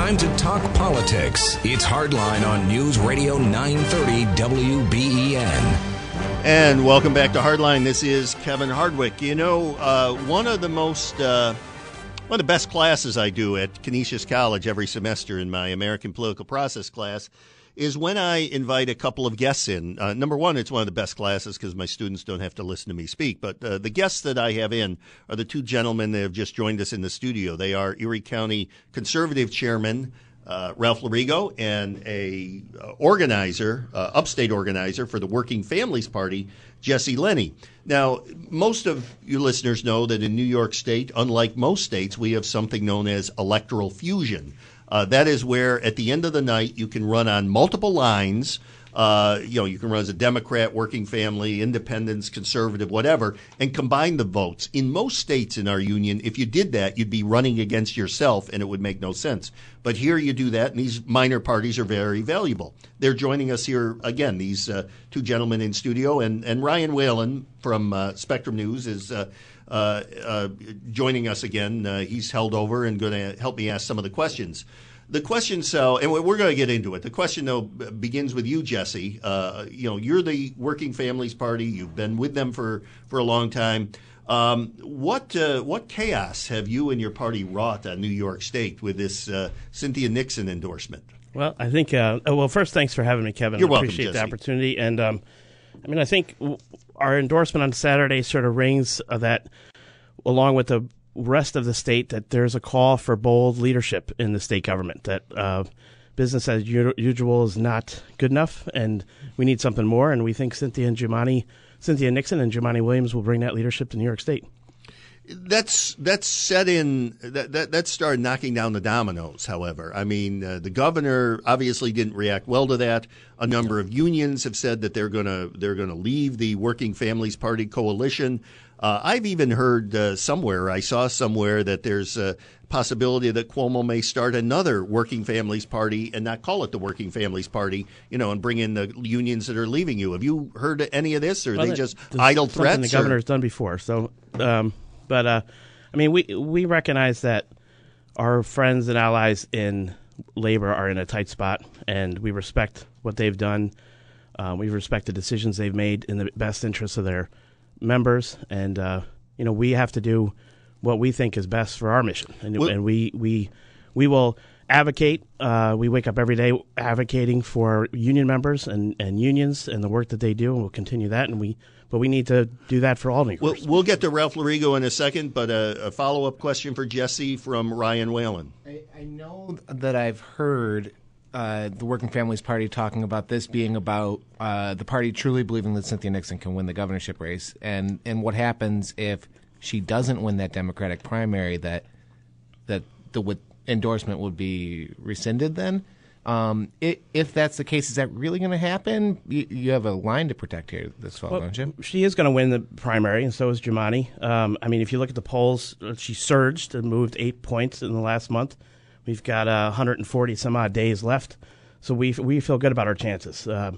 Time to talk politics. It's Hardline on News Radio 930 WBEN. And welcome back to Hardline. This is Kevin Hardwick. You know, uh, one of the most, uh, one of the best classes I do at Canisius College every semester in my American Political Process class is when I invite a couple of guests in. Uh, number one, it's one of the best classes because my students don't have to listen to me speak. But uh, the guests that I have in are the two gentlemen that have just joined us in the studio. They are Erie County Conservative Chairman. Uh, Ralph Lorigo and a uh, organizer, uh, upstate organizer for the Working Families Party, Jesse Lenney. Now, most of you listeners know that in New York State, unlike most states, we have something known as electoral fusion. Uh, that is where at the end of the night you can run on multiple lines. Uh, you know, you can run as a Democrat, working family, independents, conservative, whatever, and combine the votes. In most states in our union, if you did that, you'd be running against yourself and it would make no sense. But here you do that, and these minor parties are very valuable. They're joining us here again, these uh, two gentlemen in studio, and, and Ryan Whalen from uh, Spectrum News is. Uh, uh, joining us again. Uh, he's held over and going to help me ask some of the questions. The question, so, and we're going to get into it. The question, though, begins with you, Jesse. Uh, you know, you're the Working Families Party. You've been with them for, for a long time. Um, what uh, what chaos have you and your party wrought on New York State with this uh, Cynthia Nixon endorsement? Well, I think. Uh, oh, well, first, thanks for having me, Kevin. You're I welcome, appreciate Jesse. the opportunity. And um, I mean, I think our endorsement on Saturday sort of rings that, along with the rest of the state, that there's a call for bold leadership in the state government. That uh, business as usual is not good enough, and we need something more. And we think Cynthia and Jumaane, Cynthia Nixon and Jumaane Williams will bring that leadership to New York State. That's that's set in that that, that started knocking down the dominoes. However, I mean uh, the governor obviously didn't react well to that. A number of unions have said that they're gonna they're gonna leave the Working Families Party coalition. Uh, I've even heard uh, somewhere I saw somewhere that there's a possibility that Cuomo may start another Working Families Party and not call it the Working Families Party, you know, and bring in the unions that are leaving you. Have you heard any of this, or are Well, they just idle threats? The or- governor's done before. So, um, but uh, I mean, we we recognize that our friends and allies in labor are in a tight spot, and we respect what they've done. Uh, we respect the decisions they've made in the best interests of their members, and uh, you know, we have to do what we think is best for our mission, and, Well- and we we we will advocate. Uh, we wake up every day advocating for union members and, and unions and the work that they do, and we'll continue that. And we, but we need to do that for all New We'll, we'll get to Ralph Lorigo in a second, but a, a follow up question for Jesse from Ryan Whalen. I, I know that I've heard uh, the Working Families Party talking about this being about uh, the party truly believing that Cynthia Nixon can win the governorship race, and and what happens if she doesn't win that Democratic primary that that the with endorsement would be rescinded then. Um, i if that's the case, is that really going to happen? You, you have a line to protect here this fall, Well, don't you? She is going to win the primary, and so is Jumaane. Um, I mean, if you look at the polls, uh, she surged and moved eight points in the last month. We've got uh, 140 some odd days left, so we we feel good about our chances. Uh,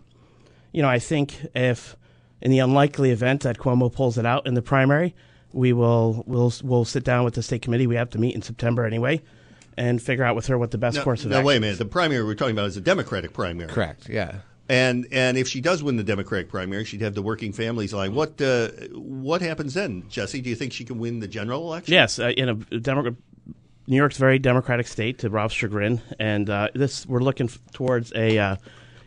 you know, I think if in the unlikely event that Cuomo pulls it out in the primary, we will we'll we'll sit down with the state committee. We have to meet in September anyway, and figure out with her what the best Now, course of now action. wait a minute. The primary we're talking about is a Democratic primary. Correct. Yeah. And and if she does win the Democratic primary, she'd have the Working Families line. What uh, what happens then, Jesse? Do you think she can win the general election? Yes, uh, in a Democrat, New York's a very democratic state, to Ralph's chagrin, and uh, this we're looking f- towards a. Uh,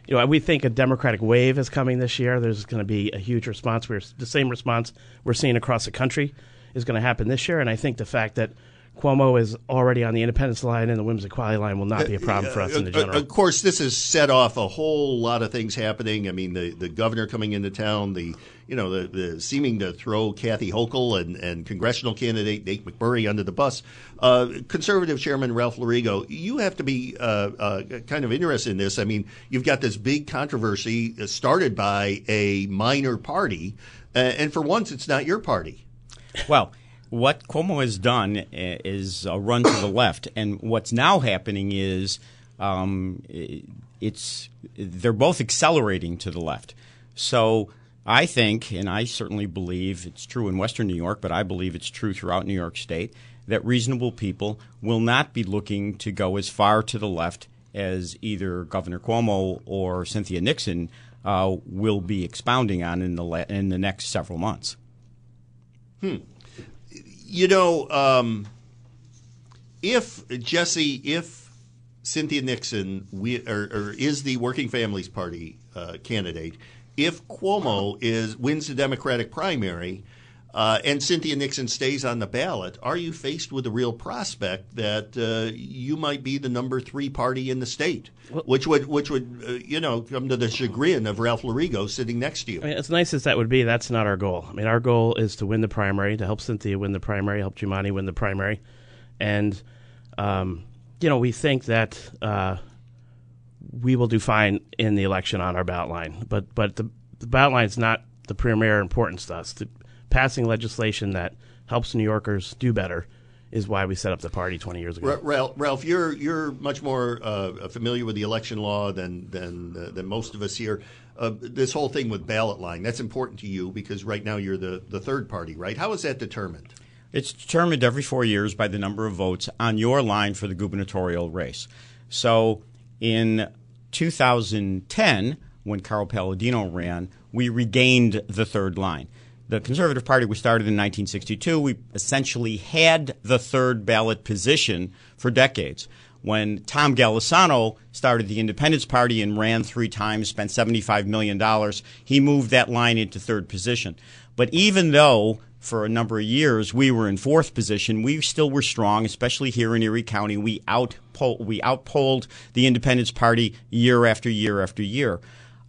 you know, we think a Democratic wave is coming this year. There's going to be a huge response. We're the same response we're seeing across the country is going to happen this year, and I think the fact that Cuomo is already on the Independence line, and the Women's Equality line will not be a problem for us in the Uh, general. Of course, this has set off a whole lot of things happening. I mean, the, the governor coming into town, the you know the, the seeming to throw Kathy Hochul and, and congressional candidate Nate McMurray under the bus. Uh, Conservative Chairman Ralph Lorigo, you have to be uh, uh, kind of interested in this. I mean, you've got this big controversy started by a minor party, uh, and for once, it's not your party. Well, what Cuomo has done is a run to the left, and what's now happening is um, it's they're both accelerating to the left. So I think, and I certainly believe it's true in Western New York, but I believe it's true throughout New York State that reasonable people will not be looking to go as far to the left as either Governor Cuomo or Cynthia Nixon uh, will be expounding on in the in the next several months. You know, um, if Jesse, if Cynthia Nixon we, or, or is the Working Families Party uh, candidate, if Cuomo is wins the Democratic primary uh, and Cynthia Nixon stays on the ballot, are you faced with a real prospect that uh, you might be the number three party in the state, which would which would uh, you know come to the chagrin of Ralph Lorigo sitting next to you? I mean, as nice as that would be, that's not our goal. I mean, our goal is to win the primary, to help Cynthia win the primary, help Jumaane win the primary, and um, you know we think that uh, we will do fine in the election on our ballot line. But but the, the ballot line is not the premier importance to us. The, passing legislation that helps New Yorkers do better is why we set up the party 20 years ago. Ralph, Ralph, you're you're much more uh, familiar with the election law than than uh, than most of us here. Uh, this whole thing with ballot line that's important to you because right now you're the, the third party, right? How is that determined? It's determined every four years by the number of votes on your line for the gubernatorial race. So in 2010, when Carl Paladino ran, we regained the third line. The Conservative Party was started in 1962. We essentially had the third ballot position for decades. When Tom Golisano started the Independence Party and ran three times, spent $75 million, he moved that line into third position. But even though for a number of years we were in fourth position, we still were strong, especially here in Erie County. We outpolled, we outpolled the Independence Party year after year after year.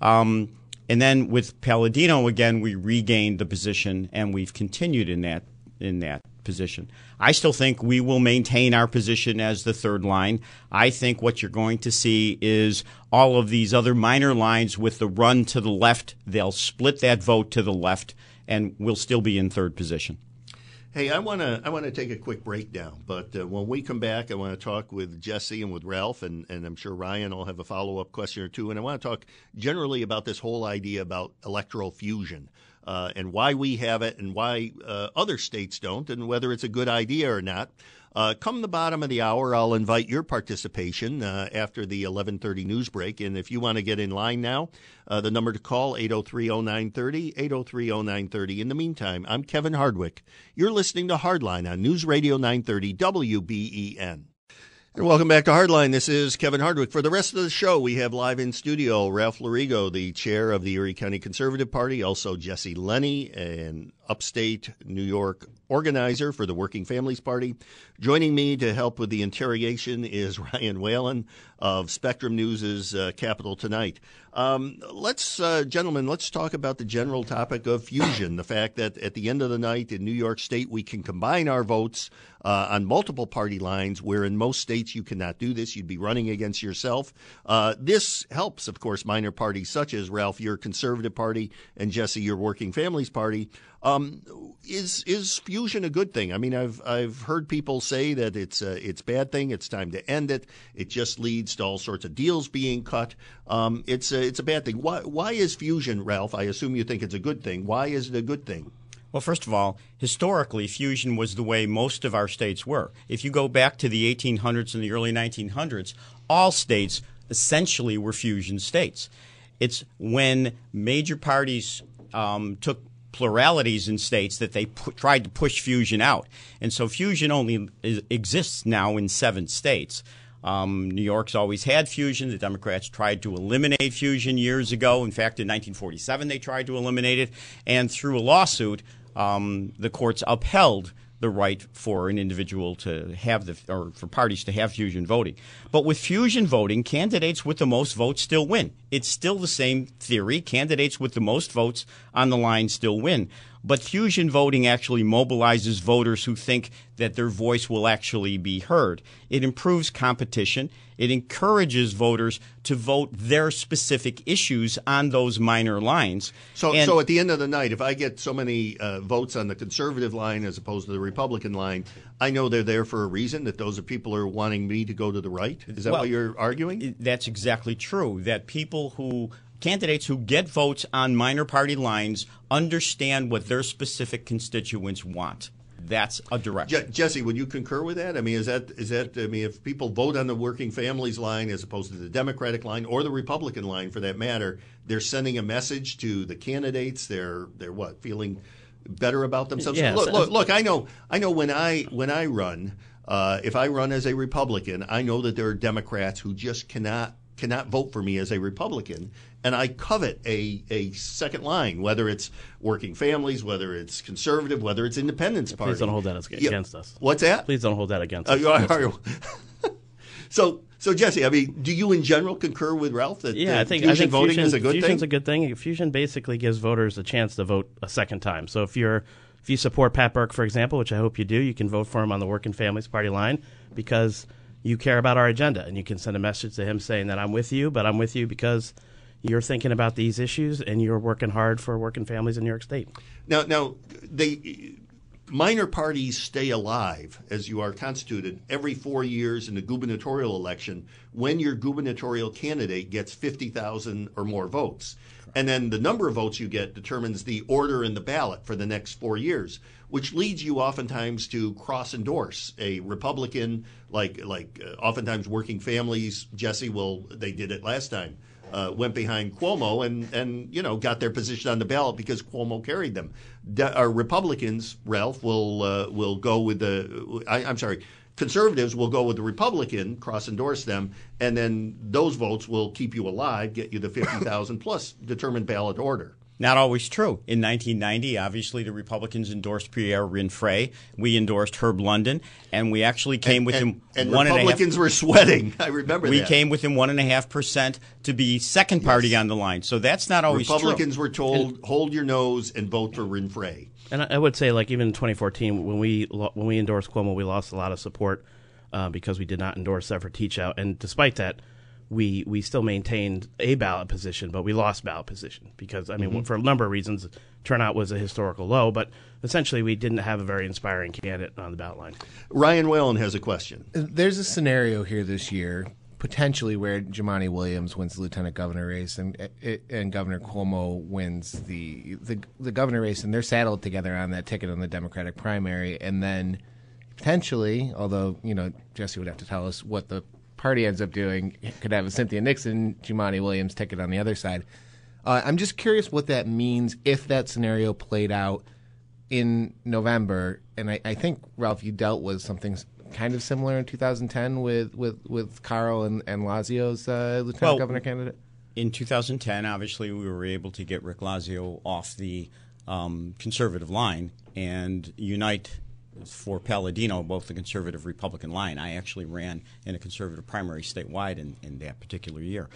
Um, and then with Paladino again, we regained the position, and we've continued in that in that position. I still think we will maintain our position as the third line. I think what you're going to see is all of these other minor lines with the run to the left. They'll split that vote to the left, and we'll still be in third position. Hey, I want to I want to take a quick breakdown, but uh, when we come back, I want to talk with Jesse and with Ralph, and, and I'm sure Ryan will have a follow up question or two, and I want to talk generally about this whole idea about electoral fusion uh, and why we have it and why uh, other states don't, and whether it's a good idea or not. Uh, come the bottom of the hour, I'll invite your participation uh, after the 11:30 news break. And if you want to get in line now, uh, the number to call 803-0930, 803-0930. In the meantime, I'm Kevin Hardwick. You're listening to Hardline on News Radio 930 WBEN. And welcome back to Hardline. This is Kevin Hardwick. For the rest of the show, we have live in studio Ralph Lorigo, the chair of the Erie County Conservative Party, also Jesse Lenney, an upstate New York organizer for the Working Families Party. Joining me to help with the interrogation is Ryan Whalen of Spectrum News's uh, Capital Tonight. Um, let's, uh, gentlemen, let's talk about the general topic of fusion. The fact that at the end of the night in New York State, we can combine our votes uh, on multiple party lines, where in most states you cannot do this. You'd be running against yourself. Uh, this helps, of course, minor parties such as Ralph, your Conservative Party, and Jesse, your Working Families Party. Um, is is fusion a good thing? I mean, I've I've heard people say that it's a, it's bad thing. It's time to end it. It just leads to all sorts of deals being cut. Um, it's a, it's a bad thing. Why why is fusion, Ralph? I assume you think it's a good thing. Why is it a good thing? Well, first of all, historically, fusion was the way most of our states were. If you go back to the 1800s and the early 1900s, all states essentially were fusion states. It's when major parties um, took pluralities in states that they pu- tried to push fusion out. And so fusion only is, exists now in seven states. Um, New York's always had fusion. The Democrats tried to eliminate fusion years ago. In fact, in 1947, they tried to eliminate it. And through a lawsuit, um, the courts upheld the right for an individual to have the or for parties to have fusion voting. But with fusion voting, candidates with the most votes still win. It's still the same theory. Candidates with the most votes on the line still win. But fusion voting actually mobilizes voters who think that their voice will actually be heard. It improves competition. It encourages voters to vote their specific issues on those minor lines. So, And- so at the end of the night, if I get so many uh, votes on the conservative line as opposed to the Republican line, I know they're there for a reason. That those are people who are wanting me to go to the right. Is that Well, what you're arguing? That's exactly true. That people who candidates who get votes on minor party lines understand what their specific constituents want. That's a direction. Je- Jesse, would you concur with that? I mean, is that is that? I mean, if people vote on the working families line as opposed to the Democratic line or the Republican line, for that matter, they're sending a message to the candidates. They're they're what feeling better about themselves. Yes. Look, look, look, I know, I know when I when I run, uh, if I run as a Republican, I know that there are Democrats who just cannot cannot vote for me as a Republican, and I covet a a second line, whether it's working families, whether it's conservative, whether it's Independence Party. Please don't hold that as- Yeah. against us. What's that? Please don't hold that against Uh, us. are- so, so Jesse, I mean, do you in general concur with Ralph that Yeah, I think fusion I think voting fusion, is a good fusion's thing? a good thing. Fusion basically gives voters a chance to vote a second time. So if you're if you support Pat Burke, for example, which I hope you do, you can vote for him on the Working Families Party line because you care about our agenda, and you can send a message to him saying that I'm with you, but I'm with you because you're thinking about these issues and you're working hard for working families in New York State. Now, now they minor parties stay alive as you are constituted every four years in the gubernatorial election when your gubernatorial candidate gets fifty thousand or more votes, and then the number of votes you get determines the order in the ballot for the next four years, which leads you oftentimes to cross endorse a Republican, like like uh, oftentimes working families. Jesse will they did it last time uh, went behind Cuomo and, and you know got their position on the ballot because Cuomo carried them. De- our Republicans, Ralph, will uh, will go with the. I, I'm sorry. Conservatives will go with the Republican, cross endorse them, and then those votes will keep you alive, get you the 50,000 plus determined ballot order. Not always true. In 1990, obviously, the Republicans endorsed Pierre Rinfret. We endorsed Herb London, and we actually came and, within and, and one and a half- Republicans were sweating. I remember we that. came within one and a half percent to be second party on the line. So that's not always Republicans true. were told, hold your nose and vote for Rinfret. And I I would say, like even in 2014, when we when we endorsed Cuomo, we lost a lot of support uh, because we did not endorse Zephyr Teachout, and despite that, we we still maintained a ballot position, but we lost ballot position because I mean Mm-hmm. for a number of reasons, turnout was a historical low, but essentially we didn't have a very inspiring candidate on the ballot line. Ryan Whalen has a question. There's a scenario here this year, potentially where Jumaane Williams wins the lieutenant governor race, and and Governor Cuomo wins the the the governor race, and they're saddled together on that ticket in the Democratic primary, and then potentially, although you know Jesse would have to tell us what the party ends up doing, could have a Cynthia Nixon, Jumaane Williams ticket on the other side. Uh, I'm just curious what that means if that scenario played out in November, and I, I think Ralph, you dealt with something kind of similar in 2010 with with with Carl and and Lazio's uh, lieutenant Well, governor candidate. In 2010, obviously, we were able to get Rick Lazio off the um, conservative line and unite for Paladino both the conservative Republican line. I actually ran in a conservative primary statewide in, in that particular year.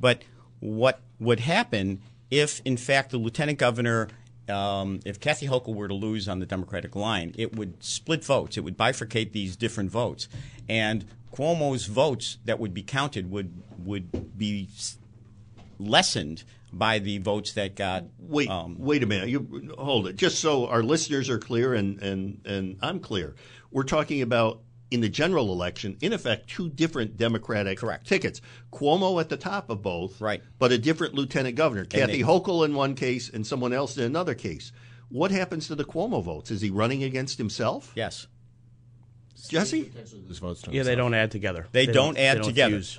But what would happen if, in fact, the lieutenant governor um, if Kathy Hochul were to lose on the Democratic line, it would split votes. It would bifurcate these different votes, and Cuomo's votes that would be counted would would be lessened by the votes that got. Wait, um, wait a minute. You hold it. Just so our listeners are clear and, and, and I'm clear. We're talking about in the general election, in effect, two different Democratic Correct. tickets. Cuomo at the top of both, Right. But a different lieutenant governor. Kathy they- Hochul in one case and someone else in another case. What happens to the Cuomo votes? Is he running against himself? yes, Jesse? Lose votes Yeah, they don't add together. They don't add they together. fuse.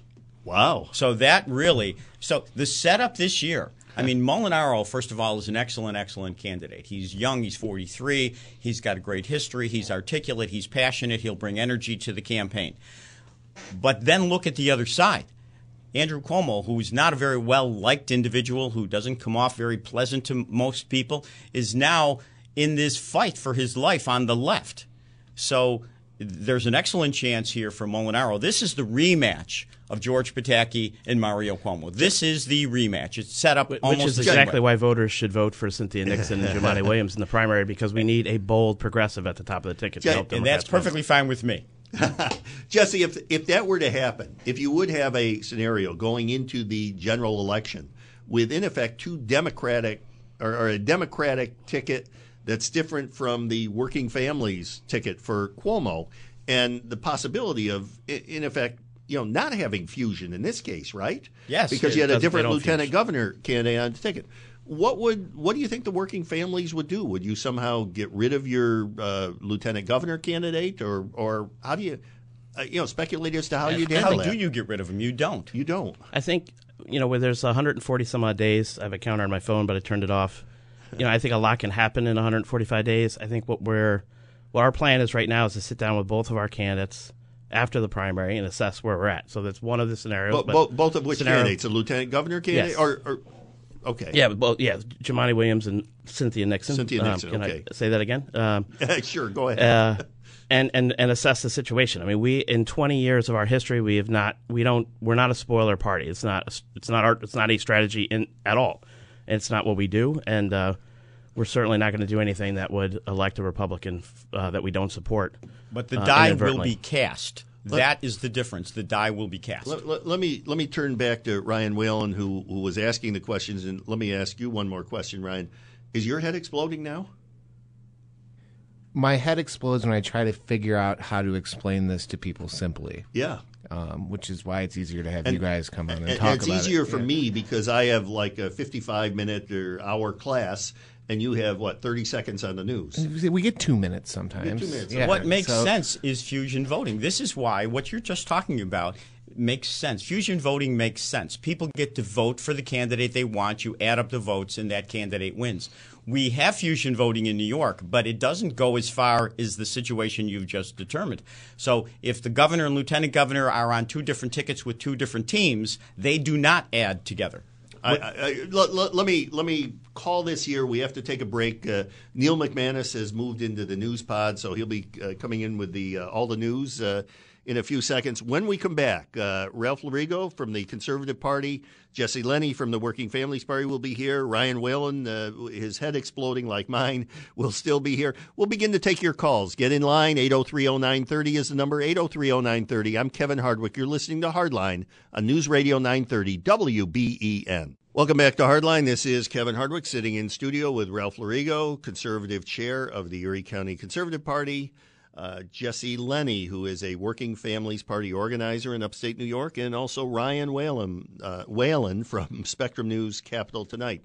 Wow. So that really, so the setup this year. I mean, Molinaro, first of all, is an excellent, excellent candidate. He's young. He's 43. He's got a great history. He's articulate. He's passionate. He'll bring energy to the campaign. But then look at the other side. Andrew Cuomo, who's not a very well liked individual, who doesn't come off very pleasant to most people, is now in this fight for his life on the left. So there's an excellent chance here for Molinaro. This is the rematch of George Pataki and Mario Cuomo. This is the rematch. It's set up Which almost is exactly way. why voters should vote for Cynthia Nixon and Jumaane Williams in the primary because we need a bold progressive at the top of the ticket. to Yeah, help And that's Democrats win. perfectly fine with me. Jesse, if if that were to happen, if you would have a scenario going into the general election with, in effect, two Democratic or, or a Democratic ticket that's different from the working families ticket for Cuomo, and the possibility of, in effect, you know, not having fusion in this case, right? Yes, because you had a different lieutenant fuse. governor candidate on the ticket. What would what do you think the working families would do? Would you somehow get rid of your uh, lieutenant governor candidate, or or how do you uh, you know speculate as to how you'd handle that? do you get rid of them? You don't. You don't. I think you know where there's 140 some odd days. I have a counter on my phone, but I turned it off. You know, I think a lot can happen in 145 days. I think what we're what our plan is right now is to sit down with both of our candidates after the primary and assess where we're at. So that's one of the scenarios. Bo- but bo- both of which scenario- candidates? A lieutenant governor candidate, Yes. or, or okay, Yeah, well, yeah, Jumaane Williams and Cynthia Nixon. Cynthia Um, Nixon, can okay. I say that again? Um, sure, go ahead. uh, and, and and assess the situation. I mean, we in 20 years of our history, we have not, we don't, we're not a spoiler party. It's not, a, it's not our, it's not a strategy in at all. It's not what we do, and uh, we're certainly not going to do anything that would elect a Republican uh, that we don't support. But the uh, die will be cast. That is the difference. The die will be cast. Let, let- let me let me turn back to Ryan Whalen, who who was asking the questions, and let me ask you one more question, Ryan. Is your head exploding now? My head explodes when I try to figure out how to explain this to people simply, Yeah. um, which is why it's easier to have And- you guys come on and, And talk it's about easier it. for Yeah. me because I have like a 55 minute or hour class, and you have what 30 seconds on the news. We get two minutes sometimes. two minutes. Yeah, what makes so- sense is fusion voting. This is why what you're just talking about makes sense. Fusion voting makes sense. People get to vote for the candidate they want. You add up the votes, and that candidate wins. We have fusion voting in New York, but it doesn't go as far as the situation you've just determined. So if the governor and lieutenant governor are on two different tickets with two different teams, they do not add together. I, I, I- let, let- let me let me call this year. We have to take a break. Uh, Neil McManus has moved into the news pod, so he'll be uh, coming in with the uh, all the news uh, in a few seconds. When we come back, uh, Ralph Lorigo from the Conservative Party, Jesse Lenney from the Working Families Party will be here. Ryan Whalen, his head exploding like mine, will still be here. We'll begin to take your calls. Get in line. 8030930 is the number. 8030930. I'm Kevin Hardwick. You're listening to Hardline on News Radio 930 WBEN. Welcome back to Hardline. This is Kevin Hardwick sitting in studio with Ralph Lorigo, conservative chair of the Erie County Conservative Party. Uh, Jesse Lenney, who is a Working Families Party organizer in upstate New York, and also Ryan Whalen, uh, Whalen from Spectrum News Capital Tonight.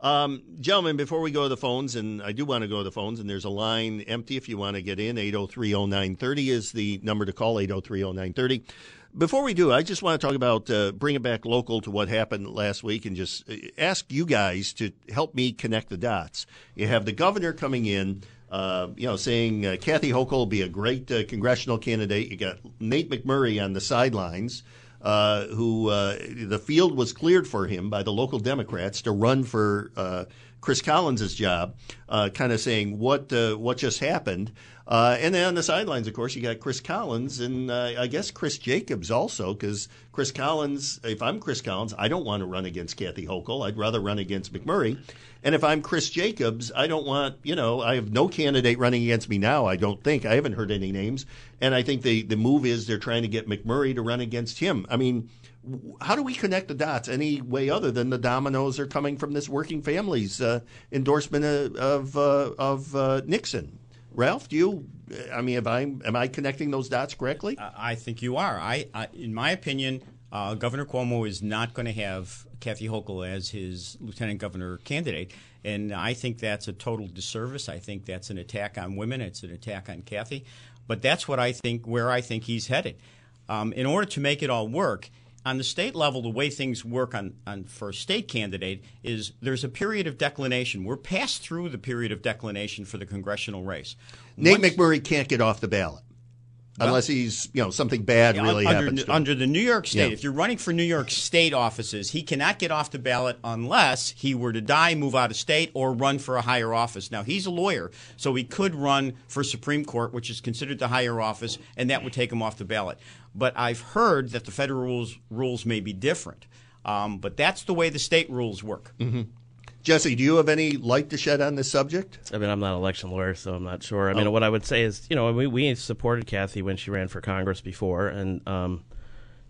Um, gentlemen, before we go to the phones, and I do want to go to the phones, and there's a line empty if you want to get in. 8030930 is the number to call, 8030930. Before we do, I just want to talk about uh, bring it back local to what happened last week and just uh, ask you guys to help me connect the dots. You have the governor coming in, uh, you know, saying uh, Kathy Hochul will be a great uh, congressional candidate. You got Nate McMurray on the sidelines uh, who the field was cleared for him by the local Democrats to run for Chris Collins' job, uh, kind of saying what uh, what just happened. Uh, and then on the sidelines, of course, you got Chris Collins and uh, I guess Chris Jacobs also, because Chris Collins, if I'm Chris Collins, I don't want to run against Kathy Hochul. I'd rather run against McMurray. And if I'm Chris Jacobs, I don't want, you know, I have no candidate running against me now, I don't think. I haven't heard any names. And I think the, the move is they're trying to get McMurray to run against him. I mean, how do we connect the dots any way other than the dominoes are coming from this working families uh, endorsement of, of, uh, of uh, Nixon? Ralph, do you, I mean, am I, am I connecting those dots correctly? I think you are. I, I in my opinion, uh, Governor Cuomo is not going to have Kathy Hochul as his lieutenant governor candidate, and I think that's a total disservice. I think that's an attack on women. It's an attack on Kathy, but that's what I think where I think he's headed. Um, in order to make it all work. On the state level, the way things work on, on for a state candidate is there's a period of declination. We're past through the period of declination for the congressional race. Nate Once- McMurray can't get off the ballot. Unless he's you know something bad really under, happens. Under the New York State, Yeah. if you're running for New York State offices, he cannot get off the ballot unless he were to die, move out of state, or run for a higher office. Now he's a lawyer, so he could run for Supreme Court, which is considered the higher office, and that would take him off the ballot. But I've heard that the federal rules rules may be different. Um, but that's the way the state rules work. Jesse, do you have any light to shed on this subject? I mean, I'm not an election lawyer, so I'm not sure. I mean, what I would say is, you know, we, we supported Kathy when she ran for Congress before, and um,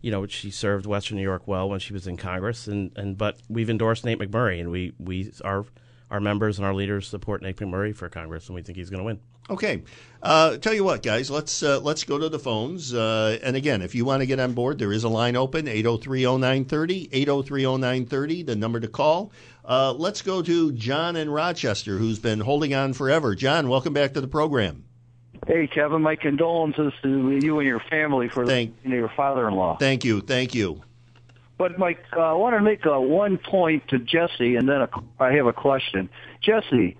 you know, she served Western New York well when she was in Congress, and, and but we've endorsed Nate McMurray, and we we our our members and our leaders support Nate McMurray for Congress, and we think he's going to win. Okay, uh, tell you what, guys, let's uh, let's go to the phones. Uh, and again, if you want to get on board, there is a line open 803-0930, 803-0930, the number to call. Uh, let's go to John in Rochester, who's been holding on forever. John, welcome back to the program. Hey, Kevin, my condolences to you and your family for Thank- you know, your father-in-law. Thank you, thank you. But Mike, uh, I want to make uh, one point to Jesse, and then a, I have a question. Jesse,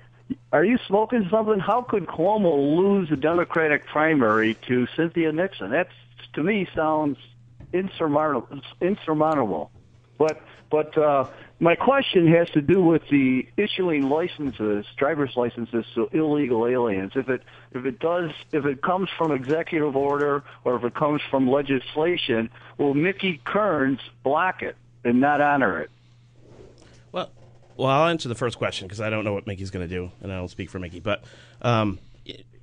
are you smoking something? How could Cuomo lose the Democratic primary to Cynthia Nixon? That, to me, sounds insurmountable. insurmountable. But but uh, my question has to do with the issuing licenses, driver's licenses to illegal aliens. If it if it does if it comes from executive order or if it comes from legislation, will Mickey Kearns block it and not honor it? Well, well, I'll answer the first question because I don't know what Mickey's going to do, and I don't speak for Mickey. But um,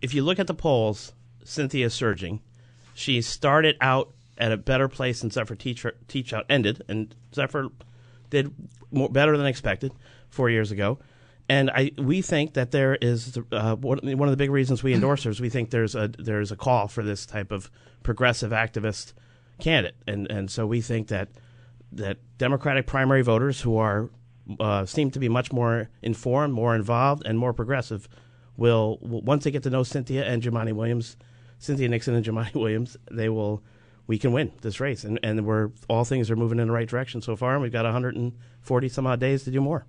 if you look at the polls, Cynthia's surging. She started out at a better place than Zephyr Teach, Teachout ended, and Zephyr did more, better than expected four years ago. And I, we think that there is uh, one of the big reasons we endorse her is we think there's a there's a call for this type of progressive activist candidate, and and so we think that that Democratic primary voters who are uh, seem to be much more informed, more involved, and more progressive will, once they get to know Cynthia and Jumaane Williams, Cynthia Nixon and Jumaane Williams, they will we can win this race, and and we're all things are moving in the right direction so far, and we've got 140 some odd days to do more.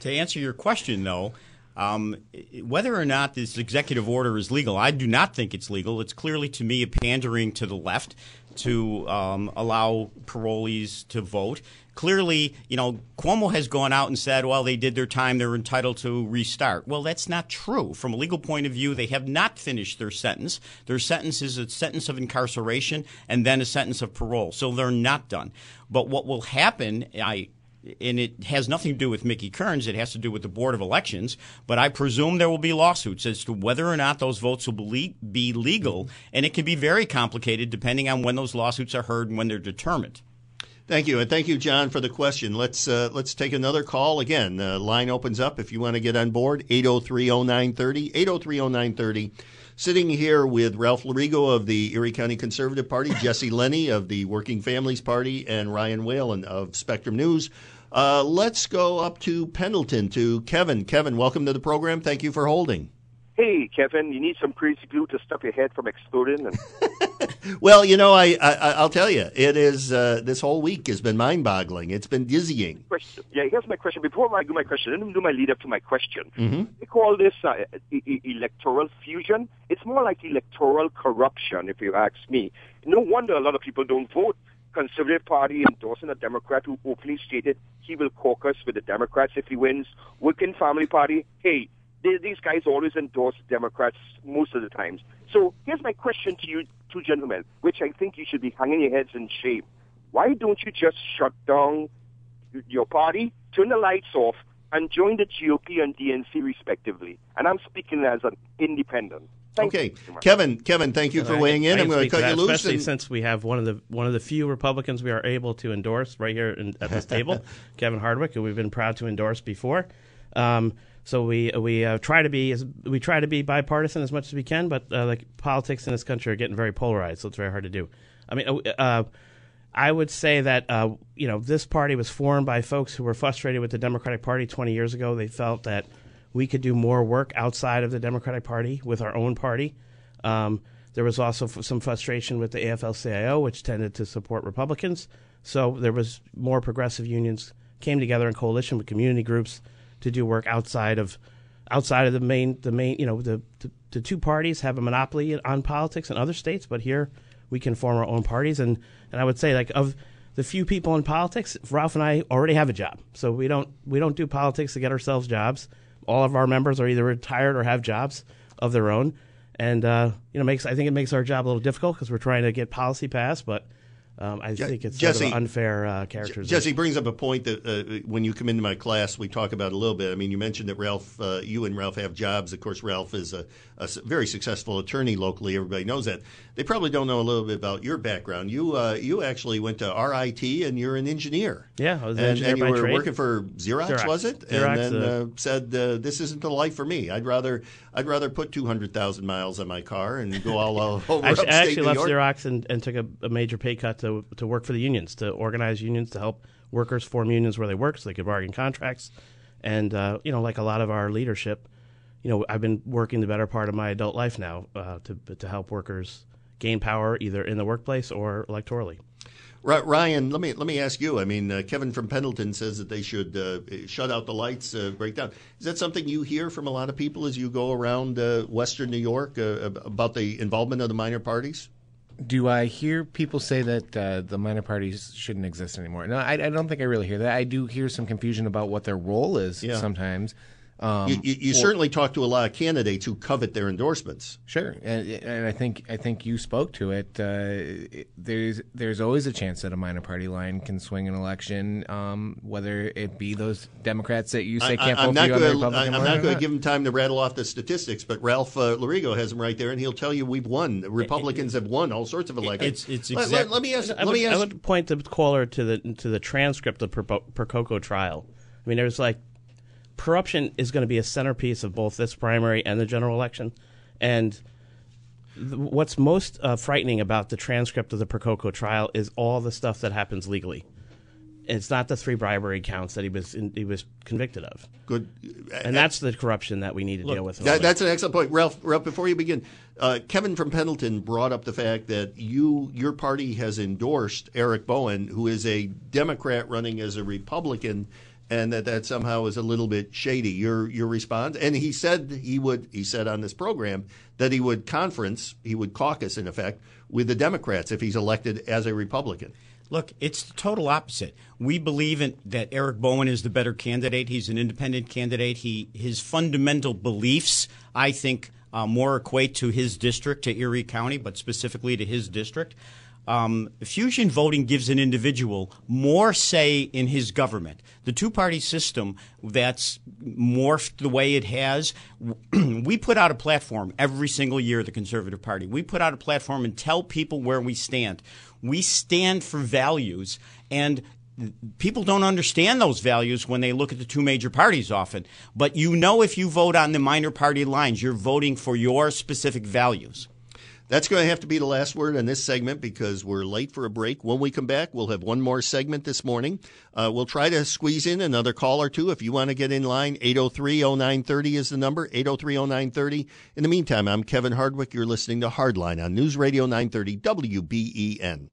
To answer your question, though, um, whether or not this executive order is legal, I do not think it's legal. It's clearly, to me, a pandering to the left to um, allow parolees to vote. Clearly, you know, Cuomo has gone out and said, well, they did their time, they're entitled to restart. Well, that's not true. From a legal point of view, they have not finished their sentence. Their sentence is a sentence of incarceration and then a sentence of parole. So they're not done. But what will happen, I and it has nothing to do with Mickey Kearns. It has to do with the Board of Elections. But I presume there will be lawsuits as to whether or not those votes will be, legal, and it can be very complicated depending on when those lawsuits are heard and when they're determined. Thank you, and thank you, John, for the question. Let's uh, let's take another call again. The line opens up if you want to get on board. 803-0930, 803-0930. Sitting here with Ralph Lorigo of the Erie County Conservative Party, Jesse Lenney of the Working Families Party, and Ryan Whalen of Spectrum News. Uh, let's go up to Pendleton to Kevin. Kevin, welcome to the program. Thank you for holding. Hey, Kevin, you need some crazy glue to stop your head from exploding. And Well, you know, I, I I'll tell you, it is uh, this whole week has been mind-boggling. It's been dizzying. question. Yeah, here's my question. Before I do my question, let me do my lead up to my question. Mhm. We call this uh, electoral fusion. It's more like electoral corruption, if you ask me. No wonder a lot of people don't vote. Conservative Party endorsing a Democrat who openly stated he will caucus with the Democrats if he wins. Working Family Party, hey, they, these guys always endorse Democrats most of the times. So here's my question to you, two gentlemen, which I think you should be hanging your heads in shame. Why don't you just shut down your party, turn the lights off, and join the GOP and DNC respectively? And I'm speaking as an independent. Thank okay, you. Kevin. Kevin, thank you for I- weighing in. I I'm going to speak to cut you loose. especially and- since we have one of the one of the few Republicans we are able to endorse right here in, at this table, Kevin Hardwick, who we've been proud to endorse before. Um, so we we uh, try to be as we try to be bipartisan as much as we can, but uh, like politics in this country are getting very polarized, so it's very hard to do. I mean, uh, uh, I would say that uh, you know this party was formed by folks who were frustrated with the Democratic Party 20 years ago. They felt that we could do more work outside of the Democratic Party with our own party. Um, there was also f- some frustration with the AFL-CIO, which tended to support Republicans. So there was more progressive unions came together in coalition with community groups to do work outside of outside of the main the main you know the, the the two parties have a monopoly on politics in other states, but here we can form our own parties. And and I would say like of the few people in politics, Ralph and I already have a job, so we don't we don't do politics to get ourselves jobs. All of our members are either retired or have jobs of their own, and uh, you know makes I think it makes our job a little difficult because we're trying to get policy passed, but. Um, I Je- think it's Jesse- sort of an unfair uh, characterization. Jesse brings up a point that uh, when you come into my class, we talk about a little bit. I mean, you mentioned that Ralph, uh, you and Ralph have jobs. Of course, Ralph is a very successful attorney locally. Everybody knows that. They probably don't know a little bit about your background. You uh, you actually went to RIT and you're an engineer. Yeah, I was an and, engineer and you by were trade. working for Xerox, Xerox. was it? Xerox, and then uh, uh, said, uh, "This isn't the life for me. I'd rather I'd rather put two hundred thousand miles on my car and go all over I I actually New left York." Xerox and, and took a, a major pay cut to to work for the unions, to organize unions, to help workers form unions where they work, so they could bargain contracts. And uh, you know, like a lot of our leadership, you know, I've been working the better part of my adult life now uh, to to help workers gain power either in the workplace or electorally. Ri- Ryan, let me let me ask you. I mean, uh, Kevin from Pendleton says that they should uh, shut out the lights, uh, break down. Is that something you hear from a lot of people as you go around uh, Western New York uh, about the involvement of the minor parties? Do I hear people say that uh, the minor parties shouldn't exist anymore? No, I, I don't think I really hear that. I do hear some confusion about what their role is Yeah. sometimes. Um, you you, you or- certainly talk to a lot of candidates who covet their endorsements. Sure, and, and I think I think you spoke to it. Uh, it- There's there's always a chance that a minor party line can swing an election, um, whether it be those Democrats that you say can't I, vote am for not you on the going. Republican I'm not going to give him time to rattle off the statistics, but Ralph uh, Lorigo has them right there, and he'll tell you we've won. The Republicans have won all sorts of elections. It's- it's Let- exact- let, let me ask. I let would, me I would point the caller to the to the transcript of the Per- Percoco trial. I mean, there's like corruption is going to be a centerpiece of both this primary and the general election, and th- what's most uh, frightening about the transcript of the Percoco trial is all the stuff that happens legally. It's not the three bribery counts that he was in, he was convicted of, Good. and that's the corruption that we need to deal with. That, that's an excellent point, Ralph. Ralph, before you begin, uh, Kevin from Pendleton brought up the fact that you, your party, has endorsed Eric Bowen, who is a Democrat running as a Republican, and that that somehow is a little bit shady. Your your response, and he said he would. He said on this program that he would conference, he would caucus, in effect, with the Democrats if he's elected as a Republican. Look, it's the total opposite. We believe in, that Eric Bowen is the better candidate. He's an independent candidate. He his fundamental beliefs, I think, uh, more equate to his district, to Erie County, but specifically to his district. Um, fusion voting gives an individual more say in his government. The two party system that's morphed the way it has, we put out a platform every single year, the Conservative Party. We put out a platform and tell people where we stand. We stand for values, and people don't understand those values when they look at the two major parties often. But you know, if you vote on the minor party lines, you're voting for your specific values. That's going to have to be the last word on this segment because we're late for a break. When we come back, we'll have one more segment this morning. Uh, we'll try to squeeze in another call or two. If you want to get in line, 803 0930 is the number, 803 0930. In the meantime, I'm Kevin Hardwick. You're listening to Hardline on News Radio 930 WBEN.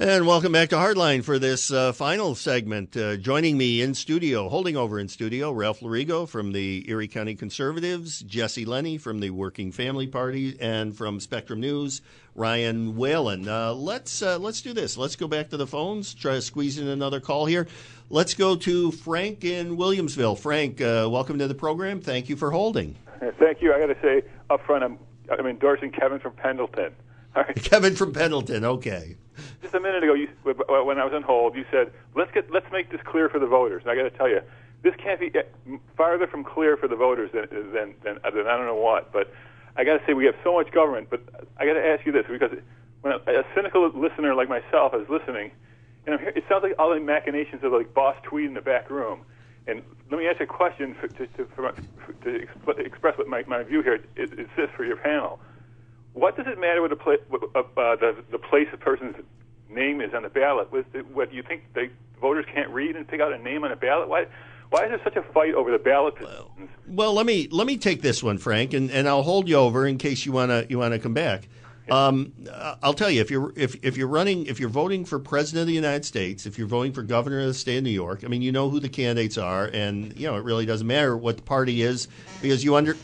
And welcome back to Hardline for this uh, final segment. Uh, joining me in studio, holding over in studio, Ralph Lorigo from the Erie County Conservatives, Jesse Lenney from the Working Family Party, and from Spectrum News, Ryan Whalen. Uh, let's uh, let's do this. Let's go back to the phones. Try to squeeze in another call here. Let's go to Frank in Williamsville. Frank, uh, welcome to the program. Thank you for holding. Thank you. I got to say up front, I'm, I'm endorsing Kevin from Pendleton. All right. Kevin from Pendleton. Okay. Just a minute ago, you, when I was on hold, you said, "Let's get let's make this clear for the voters." And I got to tell you, this can't be eh, farther from clear for the voters than than than, than I don't know what. But I got to say, we have so much government. But I got to ask you this because when a, a cynical listener like myself is listening, and I'm hear, it sounds like all the machinations of like Boss Tweed in the back room. And let me ask you a question for, to, to, for, to expl- express what my, my view here is, is this for your panel. What does it matter what the, pla- what, uh, uh, the, the place a person's name is on the ballot? The, what you think the voters can't read and pick out a name on a ballot? Why, why is there such a fight over the ballot positions? Well, let me let me take this one, Frank, and, and I'll hold you over in case you wanna you wanna come back. Um, I'll tell you if you're if if you're running if you're voting for president of the United States, if you're voting for governor of the state of New York, I mean you know who the candidates are, and you know it really doesn't matter what the party is because you under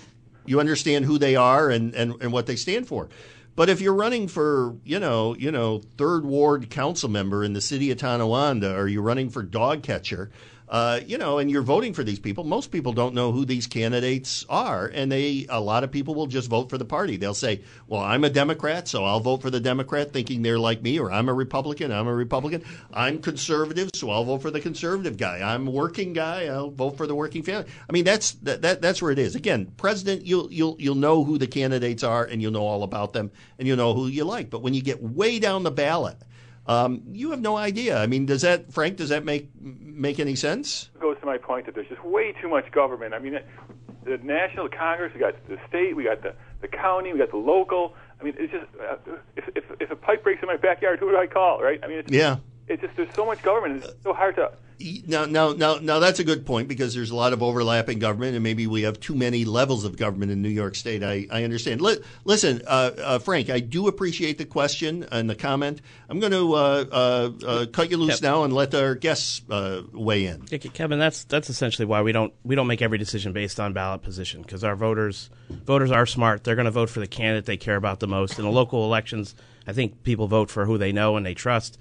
you understand who they are and, and, and what they stand for. But if you're running for, you know, you know, third ward council member in the city of Tonawanda, or you're running for dog catcher, uh, you know, and you're voting for these people. Most people don't know who these candidates are, and they a lot of people will just vote for the party. They'll say, "Well, I'm a Democrat, so I'll vote for the Democrat, thinking they're like me," or "I'm a Republican, I'm a Republican. I'm conservative, so I'll vote for the conservative guy. I'm a working guy, I'll vote for the working family." I mean, that's that, that that's where it is. Again, president, you'll you'll you'll know who the candidates are, and you'll know all about them, and you'll know who you like. But when you get way down the ballot um, you have no idea. I mean, does that, Frank? Does that make make any sense? It goes to my point that there's just way too much government. I mean, the national Congress, we got the state, we got the the county, we got the local. I mean, it's just uh, if if if a pipe breaks in my backyard, who do I call? Right? I mean, it's, yeah. It's just there's so much government. It's so hard to now, now, now, now, that's a good point because there's a lot of overlapping government, and maybe we have too many levels of government in New York State. I, I understand. L- listen, uh, uh, Frank, I do appreciate the question and the comment. I'm going to uh, uh, uh, cut you loose now and let our guests uh, weigh in. Yeah, Kevin, that's that's essentially why we don't we don't make every decision based on ballot position because our voters voters are smart. They're going to vote for the candidate they care about the most. In the local elections, I think people vote for who they know and they trust.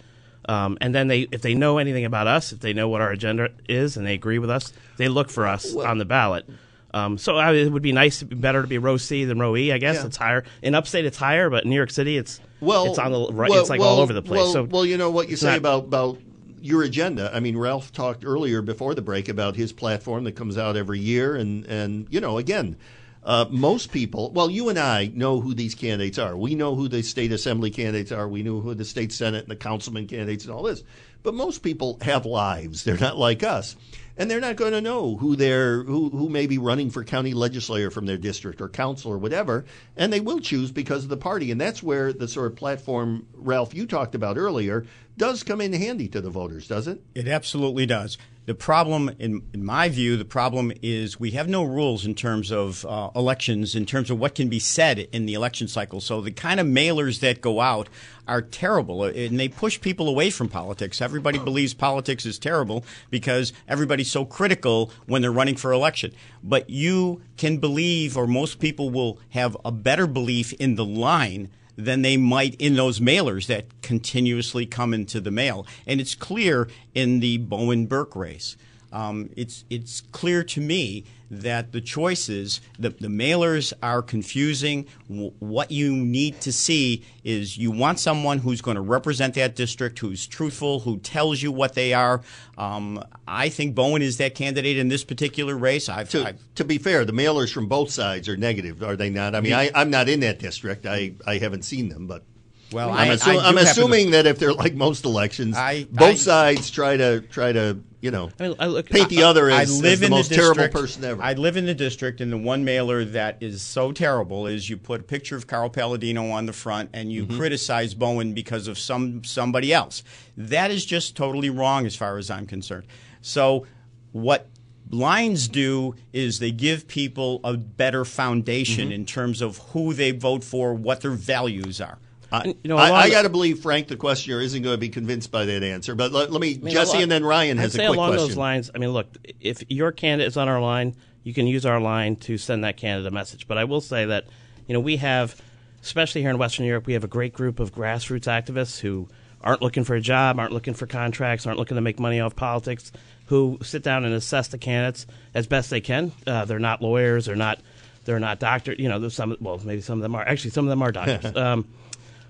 Um, and then they, if they know anything about us, if they know what our agenda is, and they agree with us, they look for us well, on the ballot. Um, so I, it would be nice, to be better to be row C than row E. I guess yeah. it's higher in upstate. It's higher, but in New York City, it's well, it's on the right. Well, it's like well, all over the place. Well, so well, you know what you say not, about about your agenda. I mean, Ralph talked earlier before the break about his platform that comes out every year, and and you know, again, uh, most people, well, you and I know who these candidates are. We know who the state assembly candidates are. We know who the state senate and the councilman candidates and all this. But most people have lives. They're not like us. And they're not going to know who they're who, who may be running for county legislator from their district or council or whatever. And they will choose because of the party. And that's where the sort of platform, Ralph, you talked about earlier, does come in handy to the voters, does it? It absolutely does. The problem, in, in my view, the problem is we have no rules in terms of uh, elections, in terms of what can be said in the election cycle. So the kind of mailers that go out are terrible, uh, and they push people away from politics. Everybody believes politics is terrible because everybody's so critical when they're running for election. But you can believe, or most people will have a better belief in the line than they might in those mailers that continuously come into the mail. And it's clear in the Bowen Burke race. Um, it's it's clear to me that the choices, the, the mailers are confusing. W- what you need to see is you want someone who's going to represent that district, who's truthful, who tells you what they are. Um, I think Bowen is that candidate in this particular race. I've, to, I've, to be fair, the mailers from both sides are negative, are they not? I mean, I, I'm not in that district. I, I haven't seen them, but. Well, I'm, I, assu- I I'm assuming to, that if they're like most elections, both sides try to try to you know I mean, look, paint the other as, I live as the in most the terrible district, person ever. I live in the district, and the one mailer that is so terrible is you put a picture of Carl Paladino on the front, and you mm-hmm. criticize Bowen because of some somebody else. That is just totally wrong, as far as I'm concerned. So, what lines do is they give people a better foundation mm-hmm. in terms of who they vote for, what their values are. I, you know, I, I got to believe Frank, the questioner, isn't going to be convinced by that answer. But let, let me, I mean, Jesse, lot, and then Ryan has I'd a quick along question. those lines. I mean, look, if your candidate is on our line, you can use our line to send that candidate a message. But I will say that, you know, we have, especially here in Western Europe, we have a great group of grassroots activists who aren't looking for a job, aren't looking for contracts, aren't looking to make money off politics, who sit down and assess the candidates as best they can. Uh, they're not lawyers, they're not, they're not doctors. You know, there's some. Well, maybe some of them are. Actually, some of them are doctors. um,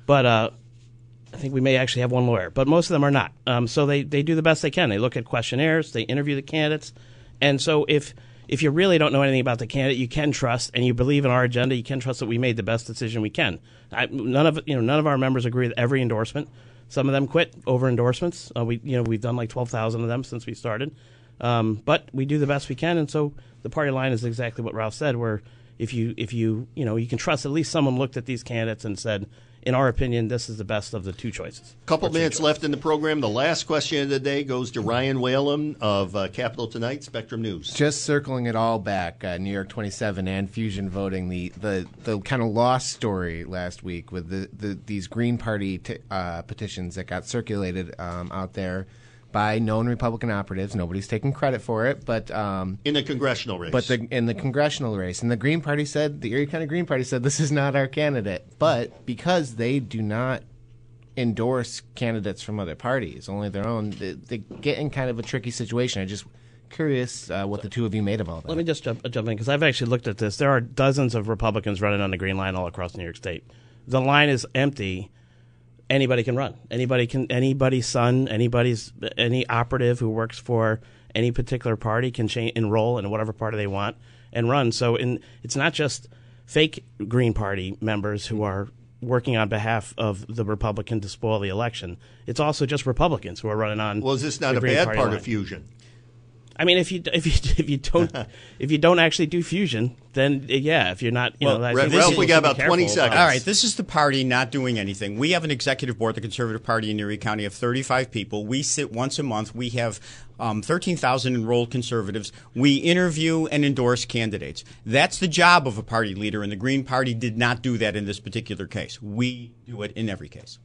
but uh, I think we may actually have one lawyer, but most of them are not. Um, so they, they do the best they can. They look at questionnaires, they interview the candidates, and so if if you really don't know anything about the candidate, you can trust, and you believe in our agenda, you can trust that we made the best decision we can. I, none of you know none of our members agree with every endorsement. Some of them quit over endorsements. Uh, we you know we've done like twelve thousand of them since we started, um, but we do the best we can, and so the party line is exactly what Ralph said. Where if you if you you know you can trust at least someone looked at these candidates and said in our opinion, this is the best of the two choices. Couple minutes left in the program. The last question of the day goes to Ryan Whalen of uh, Capital Tonight, Spectrum News. Just circling it all back, uh, New York 27 and Fusion voting, the, the, the kind of lost story last week with the, the these Green Party t- uh, petitions that got circulated um, out there by known Republican operatives. Nobody's taking credit for it, but um, in the congressional race. But the, in the congressional race, and the Green Party said the Erie County Green Party said this is not our candidate. But because they do not endorse candidates from other parties, only their own, they, they get in kind of a tricky situation. I just curious uh, what the two of you made of all that. Let me just jump, jump in because I've actually looked at this. There are dozens of Republicans running on the green line all across New York State. The line is empty anybody can run. Anybody can. Anybody's son, anybody's any operative who works for any particular party can change, enroll in whatever party they want and run. So, in, it's not just fake Green Party members who are working on behalf of the Republican to spoil the election. It's also just Republicans who are running on. Well, is this not a bad part line. of fusion? I mean, if you if you if you don't if you don't actually do fusion, then yeah, if you're not, you well, know, Ralph, we got about twenty seconds. All right, this is the party not doing anything. We have an executive board, the Conservative Party in Erie County, of 35 people. We sit once a month. We have um, 13,000 enrolled conservatives. We interview and endorse candidates. That's the job of a party leader, and the Green Party did not do that in this particular case. We do it in every case.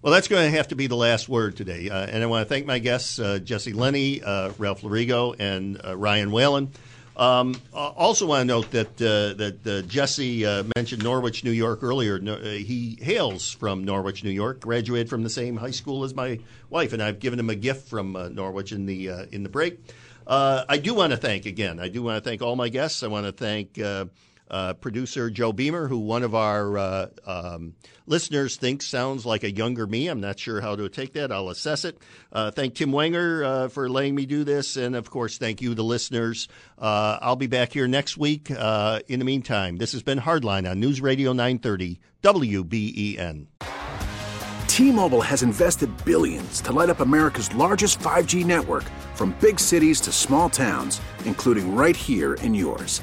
Well, that's going to have to be the last word today. Uh, and I want to thank my guests, uh, Jesse Lenney, uh, Ralph Lorigo, and uh, Ryan Whalen. Um, also, want to note that uh, that uh, Jesse mentioned Norwich, New York earlier. No, he hails from Norwich, New York. Graduated from the same high school as my wife, and I've given him a gift from Norwich in the in the break. I do want to thank again. I do want to thank all my guests. I want to thank uh, producer Joe Beamer, who one of our uh, um, listeners thinks sounds like a younger me. I'm not sure how to take that. I'll assess it. Uh, thank Tim Wenger uh, for letting me do this. And of course, thank you, the listeners. Uh, I'll be back here next week. In the meantime, this has been Hardline on News Radio 930 WBEN. T Mobile has invested billions to light up America's largest 5G network from big cities to small towns, including right here in yours.